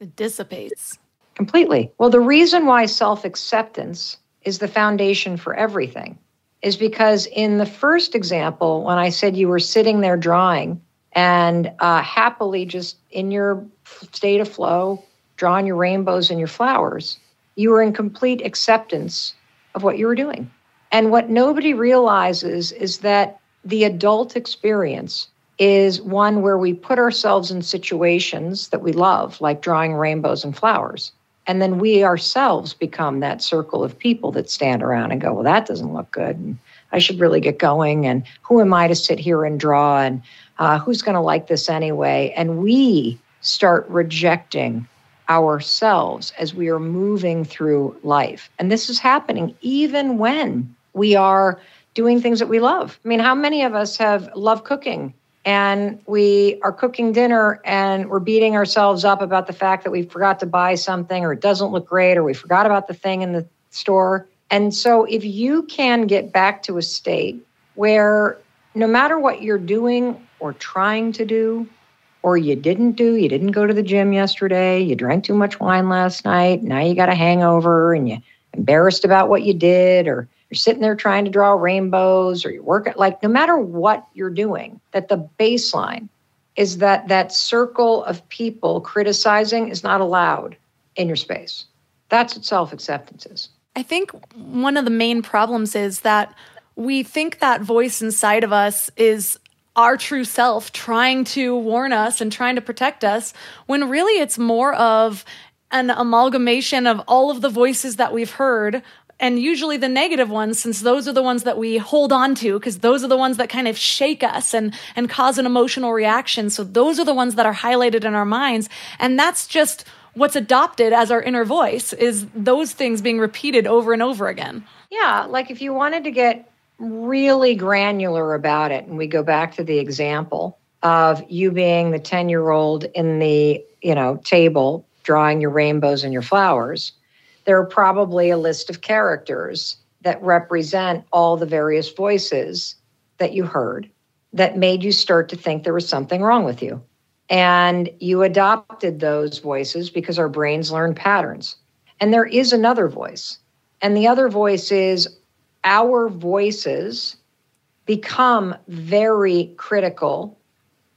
It dissipates completely. Well, the reason why self acceptance is the foundation for everything is because in the first example, when I said you were sitting there drawing and uh, happily just in your state of flow, drawing your rainbows and your flowers, you were in complete acceptance of what you were doing. And what nobody realizes is that the adult experience is one where we put ourselves in situations that we love, like drawing rainbows and flowers. And then we ourselves become that circle of people that stand around and go, well, that doesn't look good. And I should really get going. And who am I to sit here and draw? And uh, who's going to like this anyway? And we start rejecting ourselves as we are moving through life. And this is happening even when we are doing things that we love. I mean, how many of us have loved cooking and we are cooking dinner and we're beating ourselves up about the fact that we forgot to buy something or it doesn't look great or we forgot about the thing in the store. And so if you can get back to a state where no matter what you're doing or trying to do, or you didn't do, you didn't go to the gym yesterday, you drank too much wine last night, now you got a hangover and you're embarrassed about what you did, or you're sitting there trying to draw rainbows, or you're working, like no matter what you're doing, that the baseline is that that circle of people criticizing is not allowed in your space. That's what self acceptance is. I think one of the main problems is that we think that voice inside of us is our true self trying to warn us and trying to protect us when really it's more of an amalgamation of all of the voices that we've heard and usually the negative ones since those are the ones that we hold on to because those are the ones that kind of shake us and and cause an emotional reaction. So those are the ones that are highlighted in our minds. And that's just what's adopted as our inner voice is those things being repeated over and over again. Yeah like if you wanted to get really granular about it and we go back to the example of you being the 10 year old in the you know table drawing your rainbows and your flowers there are probably a list of characters that represent all the various voices that you heard that made you start to think there was something wrong with you. And you adopted those voices because our brains learn patterns. And there is another voice. And the other voice is our voices become very critical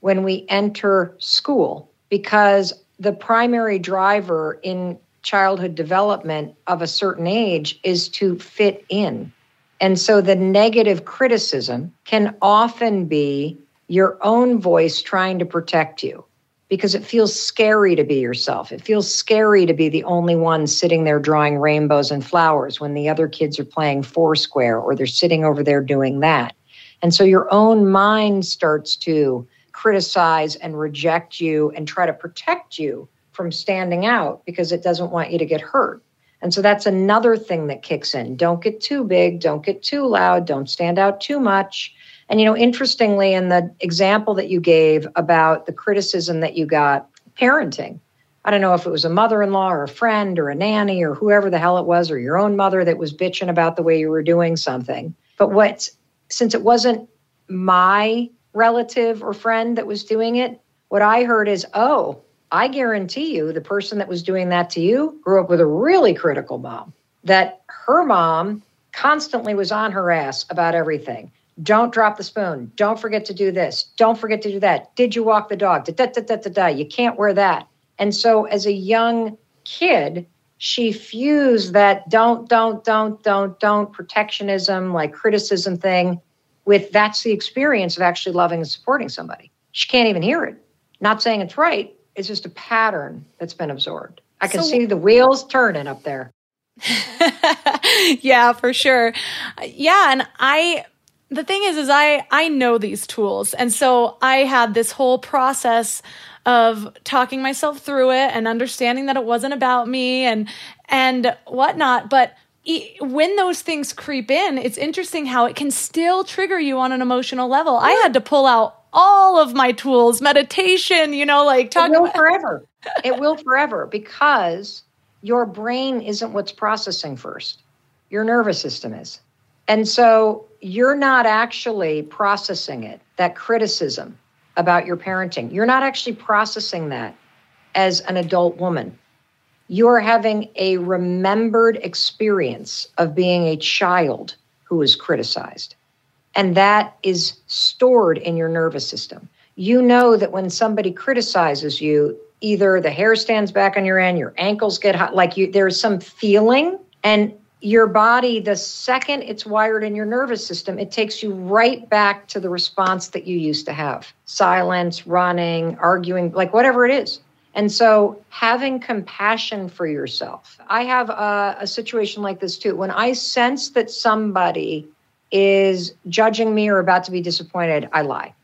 when we enter school because the primary driver in childhood development of a certain age is to fit in. And so the negative criticism can often be your own voice trying to protect you because it feels scary to be yourself. It feels scary to be the only one sitting there drawing rainbows and flowers when the other kids are playing foursquare or they're sitting over there doing that. And so your own mind starts to criticize and reject you and try to protect you from standing out because it doesn't want you to get hurt. And so that's another thing that kicks in. Don't get too big, don't get too loud, don't stand out too much. And, you know, interestingly, in the example that you gave about the criticism that you got parenting, I don't know if it was a mother in law or a friend or a nanny or whoever the hell it was, or your own mother that was bitching about the way you were doing something. But what, since it wasn't my relative or friend that was doing it, what I heard is, oh, I guarantee you the person that was doing that to you grew up with a really critical mom, that her mom constantly was on her ass about everything. Don't drop the spoon. Don't forget to do this. Don't forget to do that. Did you walk the dog? Da, da, da, da, da, You can't wear that. And so, as a young kid, she fused that don't, don't, don't, don't, don't protectionism, like criticism thing, with that's the experience of actually loving and supporting somebody. She can't even hear it. Not saying it's right, it's just a pattern that's been absorbed. I can so, see the wheels turning up there. yeah, for sure. Yeah, and I the thing is is I I know these tools. And so I had this whole process of talking myself through it and understanding that it wasn't about me and and whatnot. But when those things creep in, it's interesting how it can still trigger you on an emotional level. I had to pull out all of my tools, meditation, you know, like talk it will about- forever. it will forever because your brain isn't what's processing first. Your nervous system is. And so you're not actually processing it, that criticism about your parenting. You're not actually processing that as an adult woman. You're having a remembered experience of being a child who was criticized. And that is stored in your nervous system. You know that when somebody criticizes you, either the hair stands back on your end, your ankles get hot, like you, there's some feeling, and your body, the second it's wired in your nervous system, it takes you right back to the response that you used to have silence, running, arguing, like whatever it is. And so, having compassion for yourself. I have a, a, situation like this too. When I sense that somebody is judging me or about to be disappointed, I lie.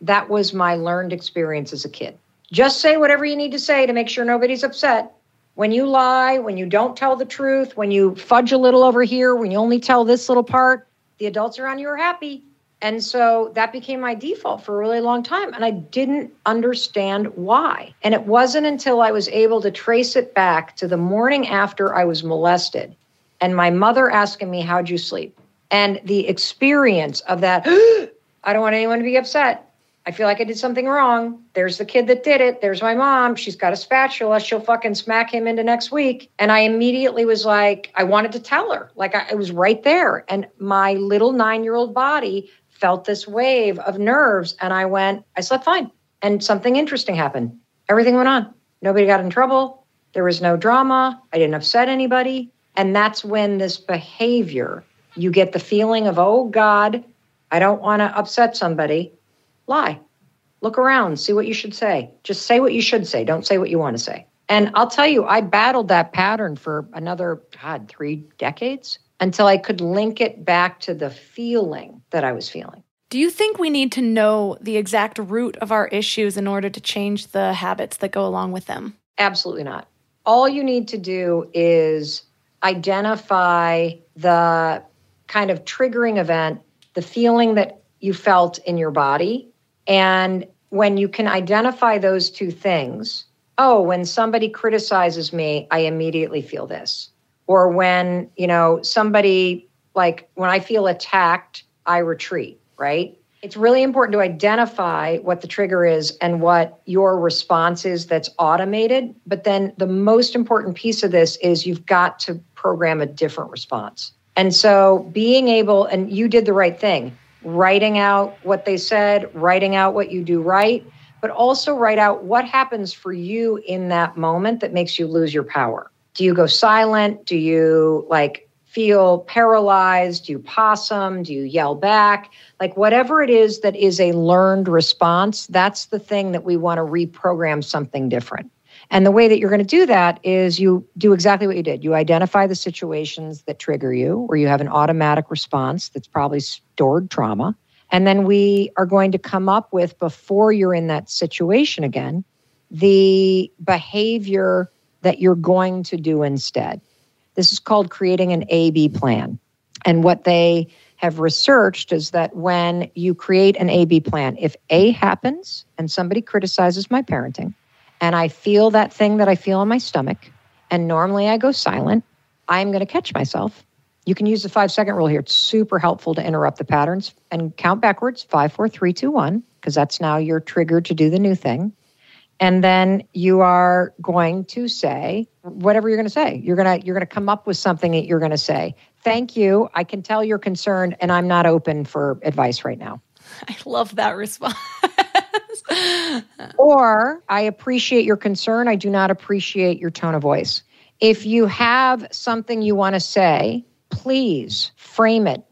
That was my learned experience as a kid. Just say whatever you need to say to make sure nobody's upset. When you lie, when you don't tell the truth, when you fudge a little over here, when you only tell this little part, The adults around you are happy. And so that became my default for a really long time. And I didn't understand why. And it wasn't until I was able to trace it back to the morning after I was molested and my mother asking me, How'd you sleep? And the experience of that, I don't want anyone to be upset. I feel like I did something wrong. There's the kid that did it. There's my mom. She's got a spatula. She'll fucking smack him into next week. And I immediately was like, I wanted to tell her. Like I, was right there. And my little nine year old body felt this wave of nerves. And I went, I slept fine. And something interesting happened. Everything went on. Nobody got in trouble. There was no drama. I didn't upset anybody. And that's when this behavior, you get the feeling of, oh God, I don't want to upset somebody lie. Look around, see what you should say. Just say what you should say. Don't say what you want to say. And I'll tell you, I battled that pattern for another, God, three decades until I could link it back to the feeling that I was feeling. Do you think we need to know the exact root of our issues in order to change the habits that go along with them? Absolutely not. All you need to do is identify the kind of triggering event, the feeling that you felt in your body, and when you can identify those two things, oh, when somebody criticizes me, I immediately feel this. Or when, you know, somebody like when I feel attacked, I retreat, right? It's really important to identify what the trigger is and what your response is that's automated. But then the most important piece of this is you've got to program a different response. And so being able, and you did the right thing writing out what they said, writing out what you do right, but also write out what happens for you in that moment that makes you lose your power. Do you go silent? Do you like feel paralyzed? Do you possum? Do you yell back? Like whatever it is that is a learned response, that's the thing that we want to reprogram something different. And the way that you're going to do that is you do exactly what you did. You identify the situations that trigger you, where you have an automatic response that's probably stored trauma. And then we are going to come up with, before you're in that situation again, the behavior that you're going to do instead. This is called creating an A B plan. And what they have researched is that when you create an A B plan, if A happens and somebody criticizes my parenting, and I feel that thing that I feel in my stomach, and normally I go silent, I'm going to catch myself. You can use the five second rule here. It's super helpful to interrupt the patterns and count backwards five, four, three, two, one, because that's now your trigger to do the new thing. And then you are going to say whatever you're going to say. You're going to you're going to come up with something that you're going to say. Thank you. I can tell you're concerned, and I'm not open for advice right now. I love that response. or I appreciate your concern. I do not appreciate your tone of voice. If you have something you want to say, please frame it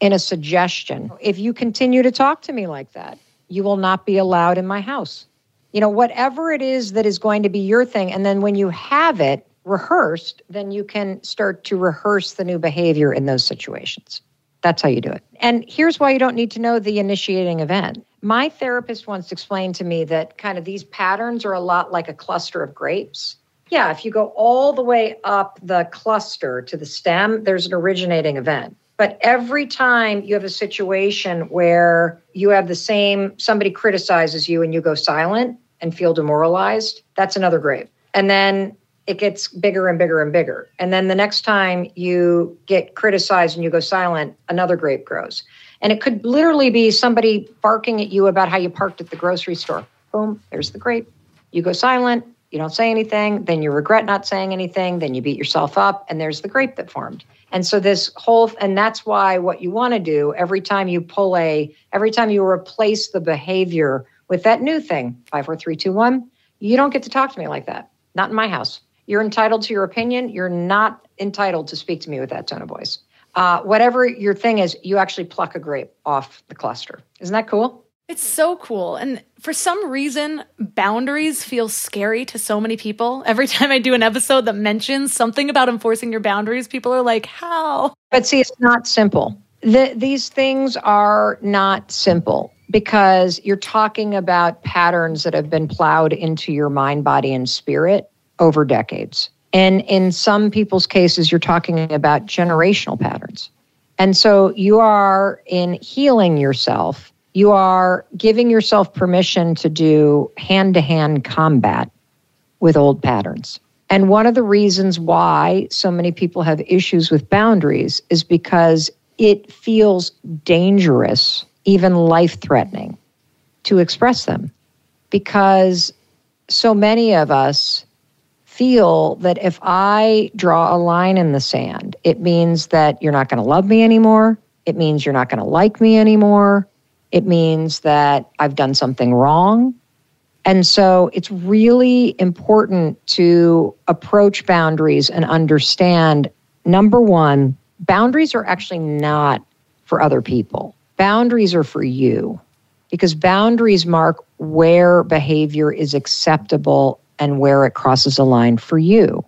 in a suggestion. If you continue to talk to me like that, you will not be allowed in my house. You know, whatever it is that is going to be your thing. And then when you have it rehearsed, then you can start to rehearse the new behavior in those situations. That's how you do it. And here's why you don't need to know the initiating event. My therapist once explained to me that kind of these patterns are a lot like a cluster of grapes. Yeah, if you go all the way up the cluster to the stem, there's an originating event. But every time you have a situation where you have the same, somebody criticizes you and you go silent and feel demoralized, that's another grape. And then it gets bigger and bigger and bigger. And then the next time you get criticized and you go silent, another grape grows. And it could literally be somebody barking at you about how you parked at the grocery store. Boom, there's the grape. You go silent, you don't say anything, then you regret not saying anything, then you beat yourself up, and there's the grape that formed. And so this whole and that's why what you want to do every time you pull a every time you replace the behavior with that new thing, five, four, three, two, one, you don't get to talk to me like that. Not in my house. You're entitled to your opinion. You're not entitled to speak to me with that tone of voice. Uh, whatever your thing is, you actually pluck a grape off the cluster. Isn't that cool? It's so cool. And for some reason, boundaries feel scary to so many people. Every time I do an episode that mentions something about enforcing your boundaries, people are like, how? But see, it's not simple. The, these things are not simple because you're talking about patterns that have been plowed into your mind, body, and spirit over decades. And in some people's cases, you're talking about generational patterns. And so you are in healing yourself. You are giving yourself permission to do hand to hand combat with old patterns. And one of the reasons why so many people have issues with boundaries is because it feels dangerous, even life threatening, to express them. Because so many of us feel that if I draw a line in the sand, it means that you're not going to love me anymore. It means you're not going to like me anymore. It means that I've done something wrong. And so it's really important to approach boundaries and understand number one, boundaries are actually not for other people, boundaries are for you because boundaries mark where behavior is acceptable and where it crosses a line for you.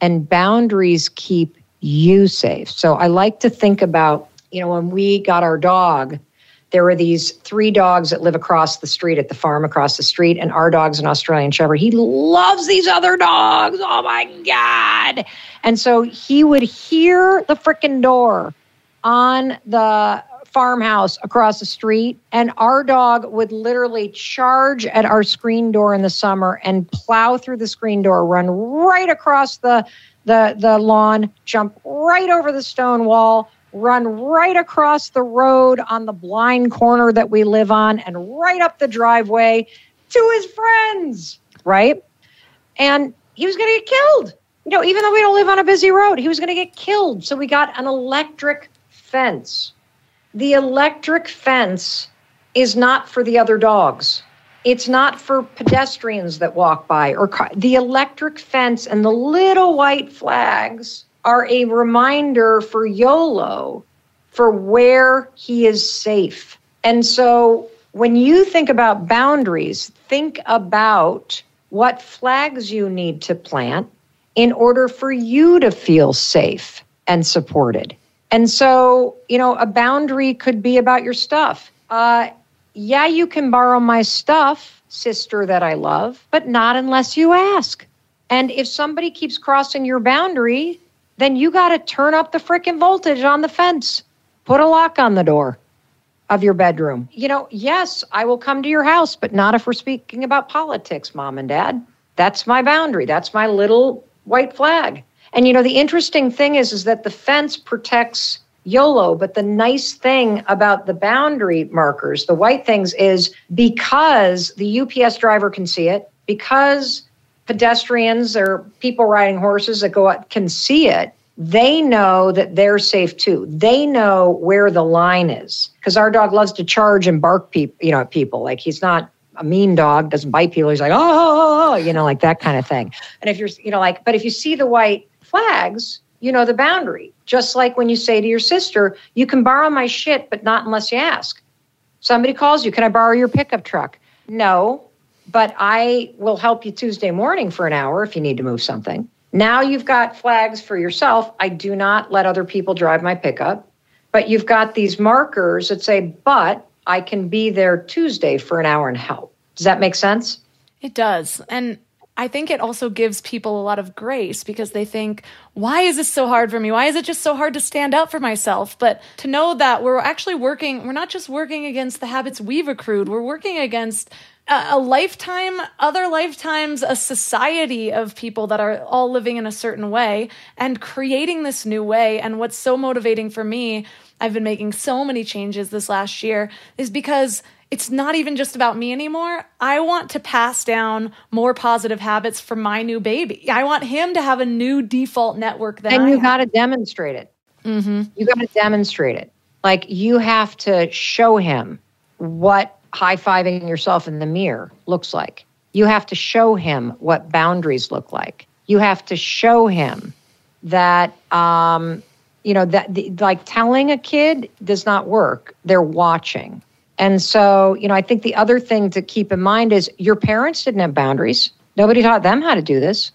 And boundaries keep you safe. So I like to think about, you know, when we got our dog, there were these three dogs that live across the street at the farm across the street, and our dog's an Australian Shepherd. He loves these other dogs. Oh my God. And so he would hear the freaking door on the farmhouse across the street, and our dog would literally charge at our screen door in the summer and plow through the screen door, run right across the the, the lawn, jump right over the stone wall, run right across the road on the blind corner that we live on and right up the driveway to his friends, right? And he was going to get killed. You know, even though we don't live on a busy road, he was going to get killed. So we got an electric fence. The electric fence is not for the other dogs. It's not for pedestrians that walk by or car- the electric fence and the little white flags are a reminder for YOLO for where he is safe. And so when you think about boundaries, think about what flags you need to plant in order for you to feel safe and supported. And so, you know, a boundary could be about your stuff. Uh, yeah, you can borrow my stuff, sister that I love, but not unless you ask. And if somebody keeps crossing your boundary, then you got to turn up the freaking voltage on the fence. Put a lock on the door of your bedroom. You know, yes, I will come to your house, but not if we're speaking about politics, mom and dad. That's my boundary. That's my little white flag. And you know, the interesting thing is is that the fence protects YOLO, but the nice thing about the boundary markers, the white things is because the UPS driver can see it, because pedestrians or people riding horses that go out can see it, they know that they're safe too. They know where the line is because our dog loves to charge and bark people, you know, at people. Like he's not a mean dog, doesn't bite people. He's like, oh, you know, like that kind of thing. And if you're, you know, like, but if you see the white flags, you know the boundary. Just like when you say to your sister, you can borrow my shit, but not unless you ask. Somebody calls you, can I borrow your pickup truck? No, but I will help you Tuesday morning for an hour if you need to move something. Now you've got flags for yourself. I do not let other people drive my pickup, but you've got these markers that say, but I can be there Tuesday for an hour and help. Does that make sense? It does. And I think it also gives people a lot of grace because they think, why is this so hard for me? Why is it just so hard to stand up for myself? But to know that we're actually working, we're not just working against the habits we've accrued, we're working against a, lifetime, other lifetimes, a society of people that are all living in a certain way and creating this new way. And what's so motivating for me, I've been making so many changes this last year, is because it's not even just about me anymore. I want to pass down more positive habits for my new baby. I want him to have a new default network that and you got to demonstrate it. Mm-hmm. You got to demonstrate it. Like you have to show him what high fiving yourself in the mirror looks like. You have to show him what boundaries look like. You have to show him that, um, you know, that the, like telling a kid does not work. They're watching. And so, you know, I think the other thing to keep in mind is your parents didn't have boundaries. Nobody taught them how to do this.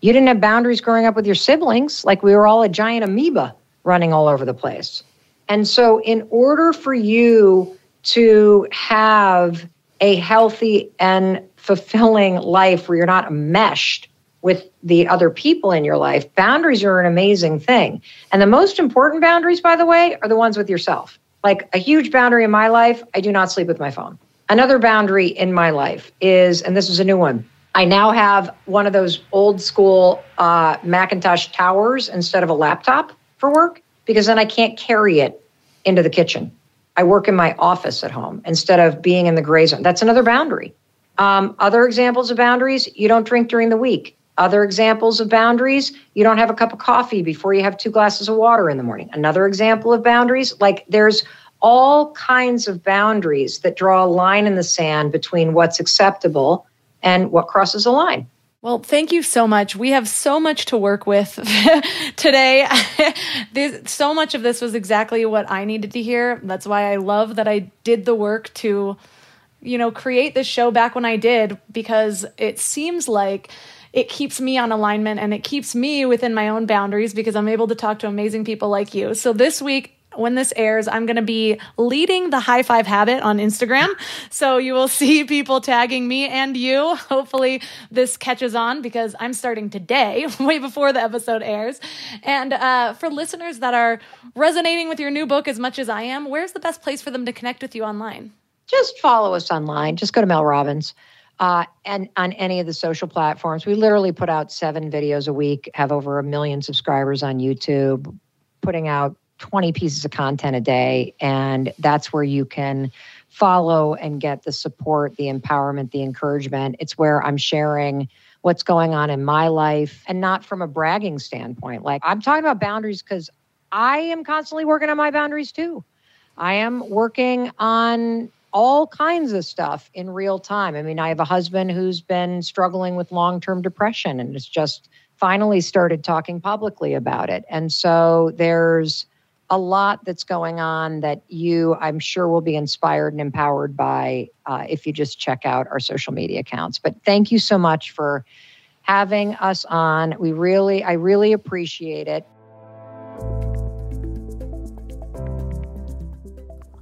You didn't have boundaries growing up with your siblings, like we were all a giant amoeba running all over the place. And so, in order for you to have a healthy and fulfilling life where you're not meshed with the other people in your life, boundaries are an amazing thing. And the most important boundaries, by the way, are the ones with yourself. Like a huge boundary in my life, I do not sleep with my phone. Another boundary in my life is, and this is a new one, I now have one of those old school uh, Macintosh towers instead of a laptop for work because then I can't carry it into the kitchen. I work in my office at home instead of being in the gray zone. That's another boundary. Um, other examples of boundaries you don't drink during the week. Other examples of boundaries you don't have a cup of coffee before you have two glasses of water in the morning. Another example of boundaries like there's all kinds of boundaries that draw a line in the sand between what's acceptable and what crosses a line. Well, thank you so much. We have so much to work with today. this, so much of this was exactly what I needed to hear. That's why I love that I did the work to, you know, create this show back when I did, because it seems like it keeps me on alignment and it keeps me within my own boundaries because I'm able to talk to amazing people like you. So this week, when this airs, I'm going to be leading the high five habit on Instagram. So you will see people tagging me and you. Hopefully, this catches on because I'm starting today, way before the episode airs. And uh, for listeners that are resonating with your new book as much as I am, where's the best place for them to connect with you online? Just follow us online. Just go to Mel Robbins. Uh, and on any of the social platforms. We literally put out seven videos a week, have over a million subscribers on YouTube, putting out 20 pieces of content a day. And that's where you can follow and get the support, the empowerment, the encouragement. It's where I'm sharing what's going on in my life and not from a bragging standpoint. Like I'm talking about boundaries because I am constantly working on my boundaries too. I am working on all kinds of stuff in real time. I mean, I have a husband who's been struggling with long term depression and has just finally started talking publicly about it. And so there's a lot that's going on that you, I'm sure, will be inspired and empowered by uh, if you just check out our social media accounts. But thank you so much for having us on. We really, I really appreciate it.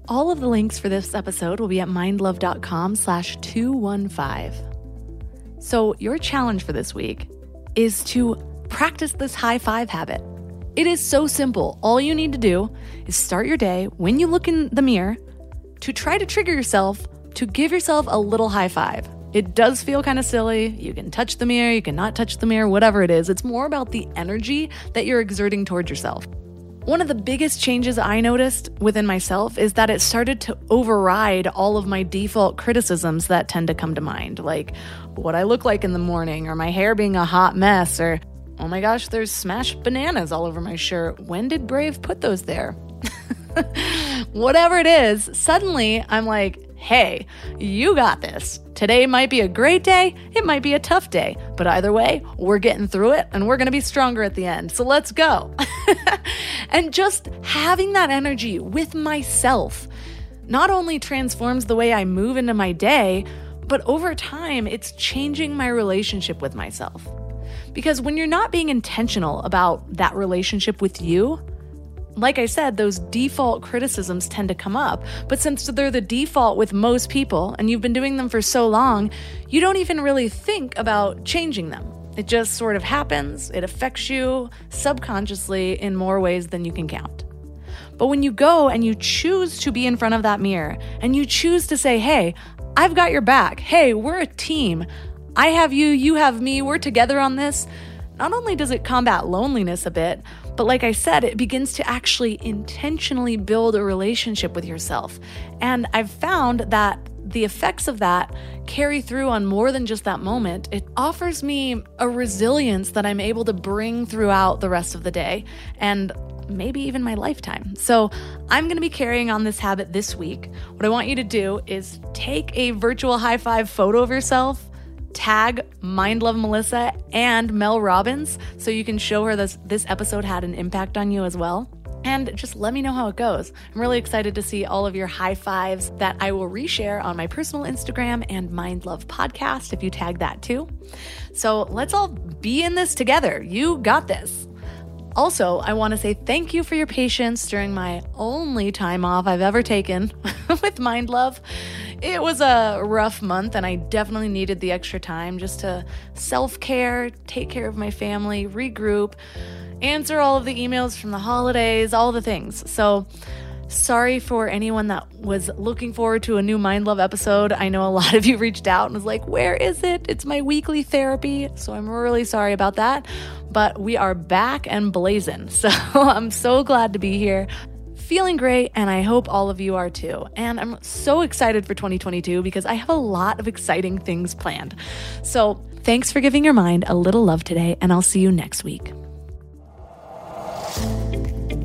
All of the links for this episode will be at mindlove.com slash 215. So your challenge for this week is to practice this high five habit. It is so simple. All you need to do is start your day when you look in the mirror to try to trigger yourself to give yourself a little high five. It does feel kind of silly. You can touch the mirror, you can not touch the mirror, whatever it is. It's more about the energy that you're exerting towards yourself. One of the biggest changes I noticed within myself is that it started to override all of my default criticisms that tend to come to mind, like what I look like in the morning, or my hair being a hot mess, or oh my gosh, there's smashed bananas all over my shirt. When did Brave put those there? Whatever it is, suddenly I'm like, hey, you got this. Today might be a great day, it might be a tough day, but either way, we're getting through it and we're gonna be stronger at the end. So let's go. and just having that energy with myself not only transforms the way I move into my day, but over time, it's changing my relationship with myself. Because when you're not being intentional about that relationship with you, like I said, those default criticisms tend to come up. But since they're the default with most people and you've been doing them for so long, you don't even really think about changing them. It just sort of happens, it affects you subconsciously in more ways than you can count. But when you go and you choose to be in front of that mirror and you choose to say, hey, I've got your back. Hey, we're a team. I have you, you have me, we're together on this. Not only does it combat loneliness a bit, but like I said, it begins to actually intentionally build a relationship with yourself. And I've found that the effects of that carry through on more than just that moment. It offers me a resilience that I'm able to bring throughout the rest of the day and maybe even my lifetime. So, I'm going to be carrying on this habit this week. What I want you to do is take a virtual high five photo of yourself tag Mind Love Melissa and Mel Robbins so you can show her this this episode had an impact on you as well. And just let me know how it goes. I'm really excited to see all of your high fives that I will reshare on my personal Instagram and Mind Love podcast if you tag that too. So let's all be in this together. You got this. Also, I want to say thank you for your patience during my only time off I've ever taken with Mind Love. it was a rough month, and I definitely needed the extra time just to self care, take care of my family, regroup, answer all of the emails from the holidays, all the things. So, Sorry for anyone that was looking forward to a new Mind Love episode. I know a lot of you reached out and was like, Where is it? It's my weekly therapy. So I'm really sorry about that. But we are back and blazing. So I'm so glad to be here. Feeling great, and I hope all of you are too. And I'm so excited for 2022 because I have a lot of exciting things planned. So thanks for giving your mind a little love today, and I'll see you next week.